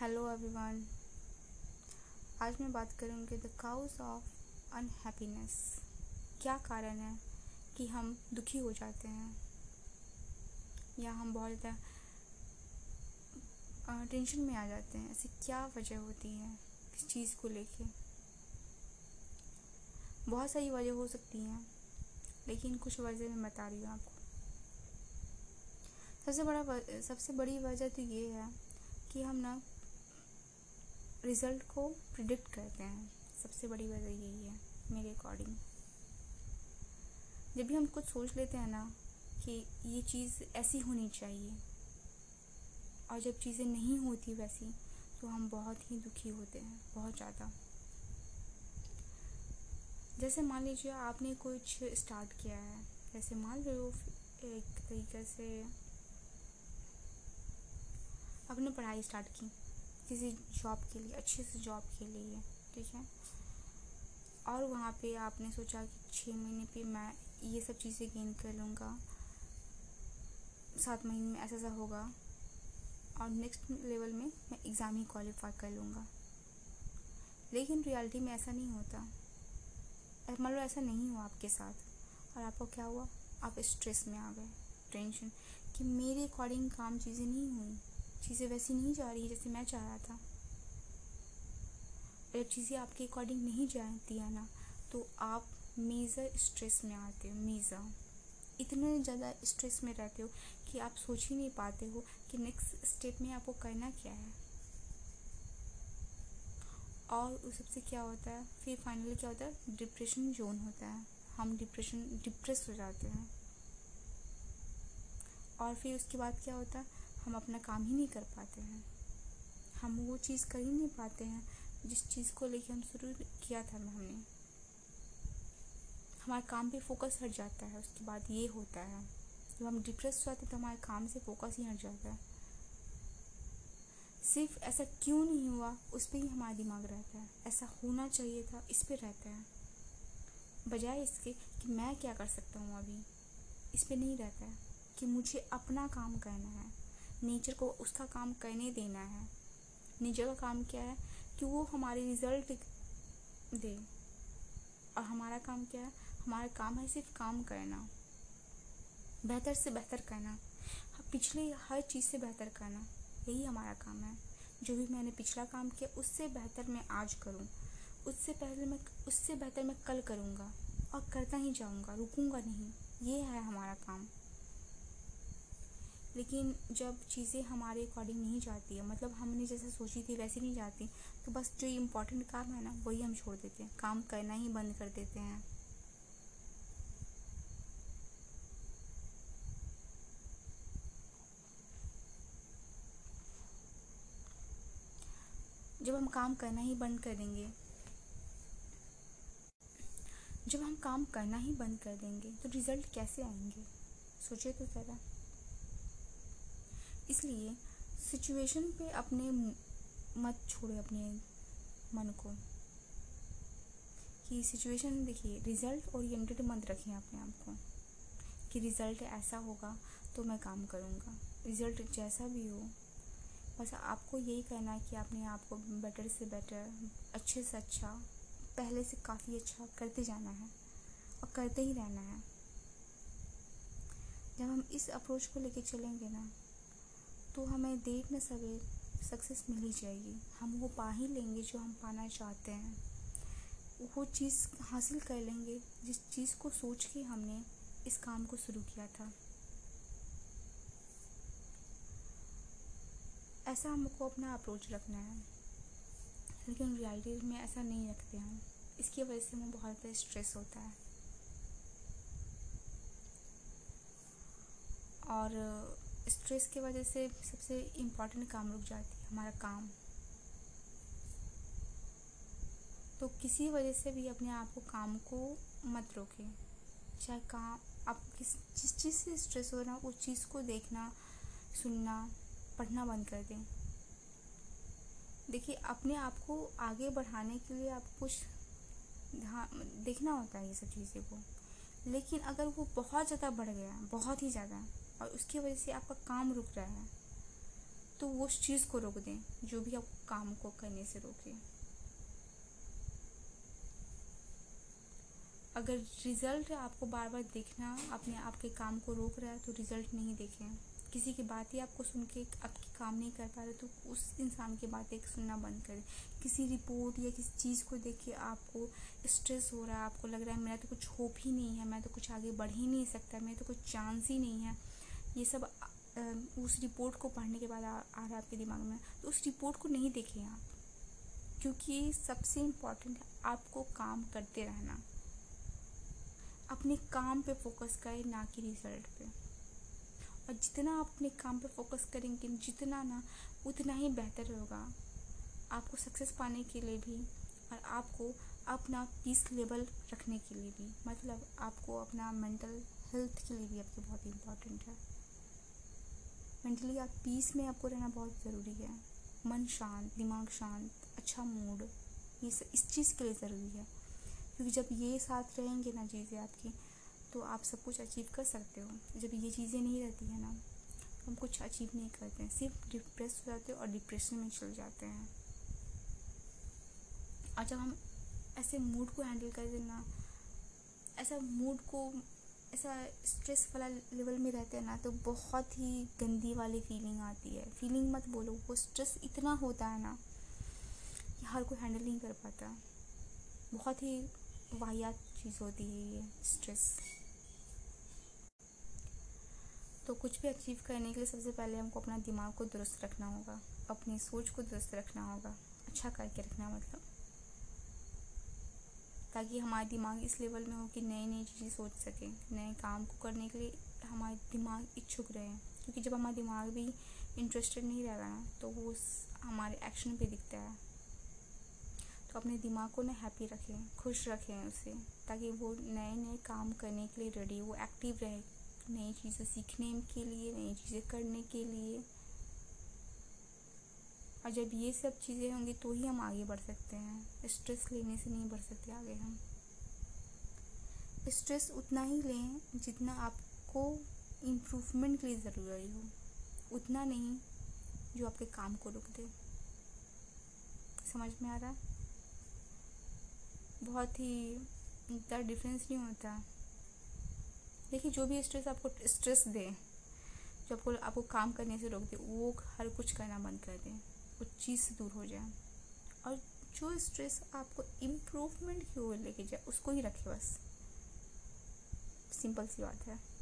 Hello everyone आज मैं बात करूँगी द काउज ऑफ़ अनहैप्पीनेस क्या कारण है कि हम दुखी हो जाते हैं? या हम बहुत ज़्यादा टेंशन में आ जाते हैं? ऐसी क्या वजह होती है किस चीज़ को लेके? बहुत सारी वजह हो सकती हैं, लेकिन कुछ वजह मैं बता रही हूँ आपको। सबसे बड़ा सबसे बड़ी वजह तो ये है कि हम ना रिज़ल्ट को प्रिडिक्ट करते हैं। सबसे बड़ी वजह यही है, मेरे अकॉर्डिंग। जब भी हम कुछ सोच लेते हैं ना कि ये चीज़ ऐसी होनी चाहिए और जब चीज़ें नहीं होती वैसी तो हम बहुत ही दुखी होते हैं, बहुत ज़्यादा। जैसे मान लीजिए आपने कुछ स्टार्ट किया है, जैसे मान लो एक तरीके से आपने पढ़ाई स्टार्ट की। किसी जॉब के लिए, अच्छे से जॉब के लिए, ठीक है? और वहाँ पे आपने सोचा कि छः महीने पे मैं ये सब चीज़ें गेन कर लूँगा। सात महीने में ऐसा ऐसा होगा। और नेक्स्ट लेवल में मैं एग्ज़ाम ही क्वालिफाई कर लूँगा। लेकिन रियलिटी में ऐसा नहीं होता। मान लो ऐसा नहीं हुआ आपके साथ। और आपको क्या हुआ? आप स्ट्रेस में आ गए। टेंशन कि मेरे अकॉर्डिंग काम चीज़ें नहीं हुई। चीज़ें वैसी नहीं जा रही जैसे मैं चाह रहा था। जब चीज़ें आपके अकॉर्डिंग नहीं जाती है ना तो आप मेज़र स्ट्रेस में आते हो, मेज़र। इतने ज़्यादा स्ट्रेस में रहते हो कि आप सोच ही नहीं पाते हो कि नेक्स्ट स्टेप में आपको करना क्या है। और उस सबसे क्या होता है, फिर फाइनली क्या होता है डिप्रेशन जोन होता है। हम डिप्रेशन डिप्रेस हो जाते हैं। और फिर उसके बाद क्या होता है हम अपना काम ही नहीं कर पाते हैं। हम वो चीज़ कर ही नहीं पाते हैं, जिस चीज़ को लेके हम शुरू किया था हमने। हमारे काम पे फोकस हट जाता है, उसके बाद ये होता है। जब हम डिप्रेस हो जाते हैं तो हमारे काम से फोकस ही हट जाता है। सिर्फ़ ऐसा क्यों नहीं हुआ, उस पर ही हमारा दिमाग रहता है। ऐसा होना चाहिए था, इस पर रहता है। बजाय इसके कि मैं क्या कर सकता हूँ अभी, इस पर नहीं रहता है कि मुझे अपना काम करना है। नेचर को उसका काम करने देना है। नेचर का काम क्या है? कि वो हमारे रिज़ल्ट दे। और हमारा काम क्या है? हमारा काम है सिर्फ़ काम करना। बेहतर से बेहतर करना। पिछले हर चीज़ से बेहतर करना। यही हमारा काम है। जो भी मैंने पिछला काम किया, उससे बेहतर मैं आज करूँ। उससे पहले मैं, उससे बेहतर मैं कल करूँगा। और करता ही जाऊँगा, रुकूँगा नहीं। ये है हमारा काम। लेकिन जब चीज़ें हमारे अकॉर्डिंग नहीं जाती है मतलब हमने जैसे सोची थी वैसे नहीं जाती तो बस जो इम्पोर्टेंट काम है ना, वही हम छोड़ देते हैं। काम करना ही बंद कर देते हैं। जब हम काम करना ही बंद कर देंगे जब हम काम करना ही बंद कर देंगे तो रिज़ल्ट कैसे आएँगे? सोचिए तो ज़रा। इसलिए सिचुएशन पे अपने मत छोड़े अपने मन को। कि सिचुएशन देखिए रिज़ल्ट ओरिएंटेड मत रखिए अपने आप को। कि रिज़ल्ट ऐसा होगा तो मैं काम करूँगा। रिज़ल्ट जैसा भी हो, बस आपको यही करना है कि अपने आप को बेटर से बेटर अच्छे से अच्छा पहले से काफ़ी अच्छा करते जाना है और करते ही रहना है। जब हम इस अप्रोच को लेके चलेंगे ना तो हमें देर न सवेर सक्सेस मिल ही जाएगी। हम वो पा ही लेंगे जो हम पाना चाहते हैं। वो चीज़ हासिल कर लेंगे, जिस चीज़ को सोच के हमने इस काम को शुरू किया था। ऐसा हमको अपना अप्रोच रखना है। लेकिन रियलिटी में ऐसा नहीं रखते हम। इसकी वजह से हमें बहुत ज़्यादा स्ट्रेस होता है। और स्ट्रेस की वजह से सबसे इंपॉर्टेंट काम रुक जाती है, हमारा काम। तो किसी वजह से भी अपने आप को काम को मत रोकें। चाहे काम, आप किस, जिस चीज़ से स्ट्रेस हो रहा हो, उस चीज़ को देखना, सुनना, पढ़ना बंद कर दें। देखिए, अपने आप को आगे बढ़ाने के लिए आप कुछ देखना होता है ये सब चीज़ें को। लेकिन अगर वो बहुत ज़्यादा बढ़ गया, बहुत ही ज़्यादा और उसकी वजह से आपका काम रुक रहा है। तो वो उस चीज़ को रोक दें, जो भी आप काम को करने से रोके। अगर रिज़ल्ट आपको बार बार देखना, अपने आपके काम को रोक रहा है तो रिज़ल्ट नहीं देखें। किसी की बात ही आपको सुन के आपके काम नहीं कर पा रहे तो उस इंसान की बातें सुनना बंद करें। किसी रिपोर्ट या किसी चीज़ को देख के आपको स्ट्रेस हो रहा है, आपको लग रहा है, मेरा तो कुछ होप ही नहीं है, मैं तो कुछ आगे बढ़ ही नहीं सकता, मेरा तो कुछ चांस ही नहीं है। ये सब उस रिपोर्ट को पढ़ने के बाद आ, आ रहा है आपके दिमाग में। तो उस रिपोर्ट को नहीं देखें आप क्योंकि सबसे इंपॉर्टेंट है आपको काम करते रहना। अपने काम पे फोकस करें ना कि रिज़ल्ट पे। और जितना आप अपने काम पे फोकस करेंगे जितना ना उतना ही बेहतर होगा आपको सक्सेस पाने के लिए भी और आपको अपना पीस लेवल रखने के लिए भी। मतलब आपको अपना मेंटल हेल्थ के लिए भी आपके बहुत इम्पोर्टेंट है। मेंटली आप पीस में आपको रहना बहुत ज़रूरी है। मन शांत, दिमाग शांत अच्छा मूड ये इस चीज़ के लिए ज़रूरी है। क्योंकि जब ये साथ रहेंगे ना चीज़ें आपकी तो आप सब कुछ अचीव कर सकते हो। जब ये चीज़ें नहीं रहती है ना तो हम कुछ अचीव नहीं करते हैं। सिर्फ़ डिप्रेस हो जाते हैं और डिप्रेशन में चल जाते हैं। और जब हम ऐसे मूड को हैंडल कर देना ऐसा मूड को ऐसा स्ट्रेस वाला लेवल में रहते हैं ना तो बहुत ही गंदी वाली फीलिंग आती है। फीलिंग मत बोलो, वो स्ट्रेस इतना होता है ना कि हर कोई हैंडल नहीं कर पाता। बहुत ही वाहियात चीज़ होती है ये स्ट्रेस तो कुछ भी अचीव करने के लिए सबसे पहले हमको अपना दिमाग को दुरुस्त रखना होगा, अपनी सोच को दुरुस्त रखना होगा। अच्छा करके रखना मतलब। ताकि हमारा दिमाग इस लेवल में हो कि नई नई चीज़ें सोच सकें, नए काम को करने के लिए हमारा दिमाग इच्छुक रहे। क्योंकि जब हमारा दिमाग भी इंटरेस्टेड नहीं रहेगा ना तो वो हमारे एक्शन पे दिखता है। तो अपने दिमाग को ना हैप्पी रखें, खुश रखें उसे, ताकि वो नए नए काम करने के लिए रेडी वो एक्टिव रहे। नई चीज़ें सीखने के लिए, नई चीज़ें करने के लिए। और जब ये सब चीज़ें होंगी तो ही हम आगे बढ़ सकते हैं। स्ट्रेस लेने से नहीं बढ़ सकते आगे हम। स्ट्रेस उतना ही लें जितना आपको इम्प्रूवमेंट के लिए ज़रूरी हो। उतना नहीं जो आपके काम को रुक दे। समझ में आ रहा है? बहुत ही इतना डिफरेंस नहीं होता। देखिए, जो भी स्ट्रेस आपको स्ट्रेस दे, जो आपको आपको काम करने से रोक दे, वो हर कुछ करना बंद कर दें। वो चीज़ से दूर हो जाए। और जो स्ट्रेस आपको इम्प्रूवमेंट की ओर लेके जाए, उसको ही रखे बस। सिंपल सी बात है।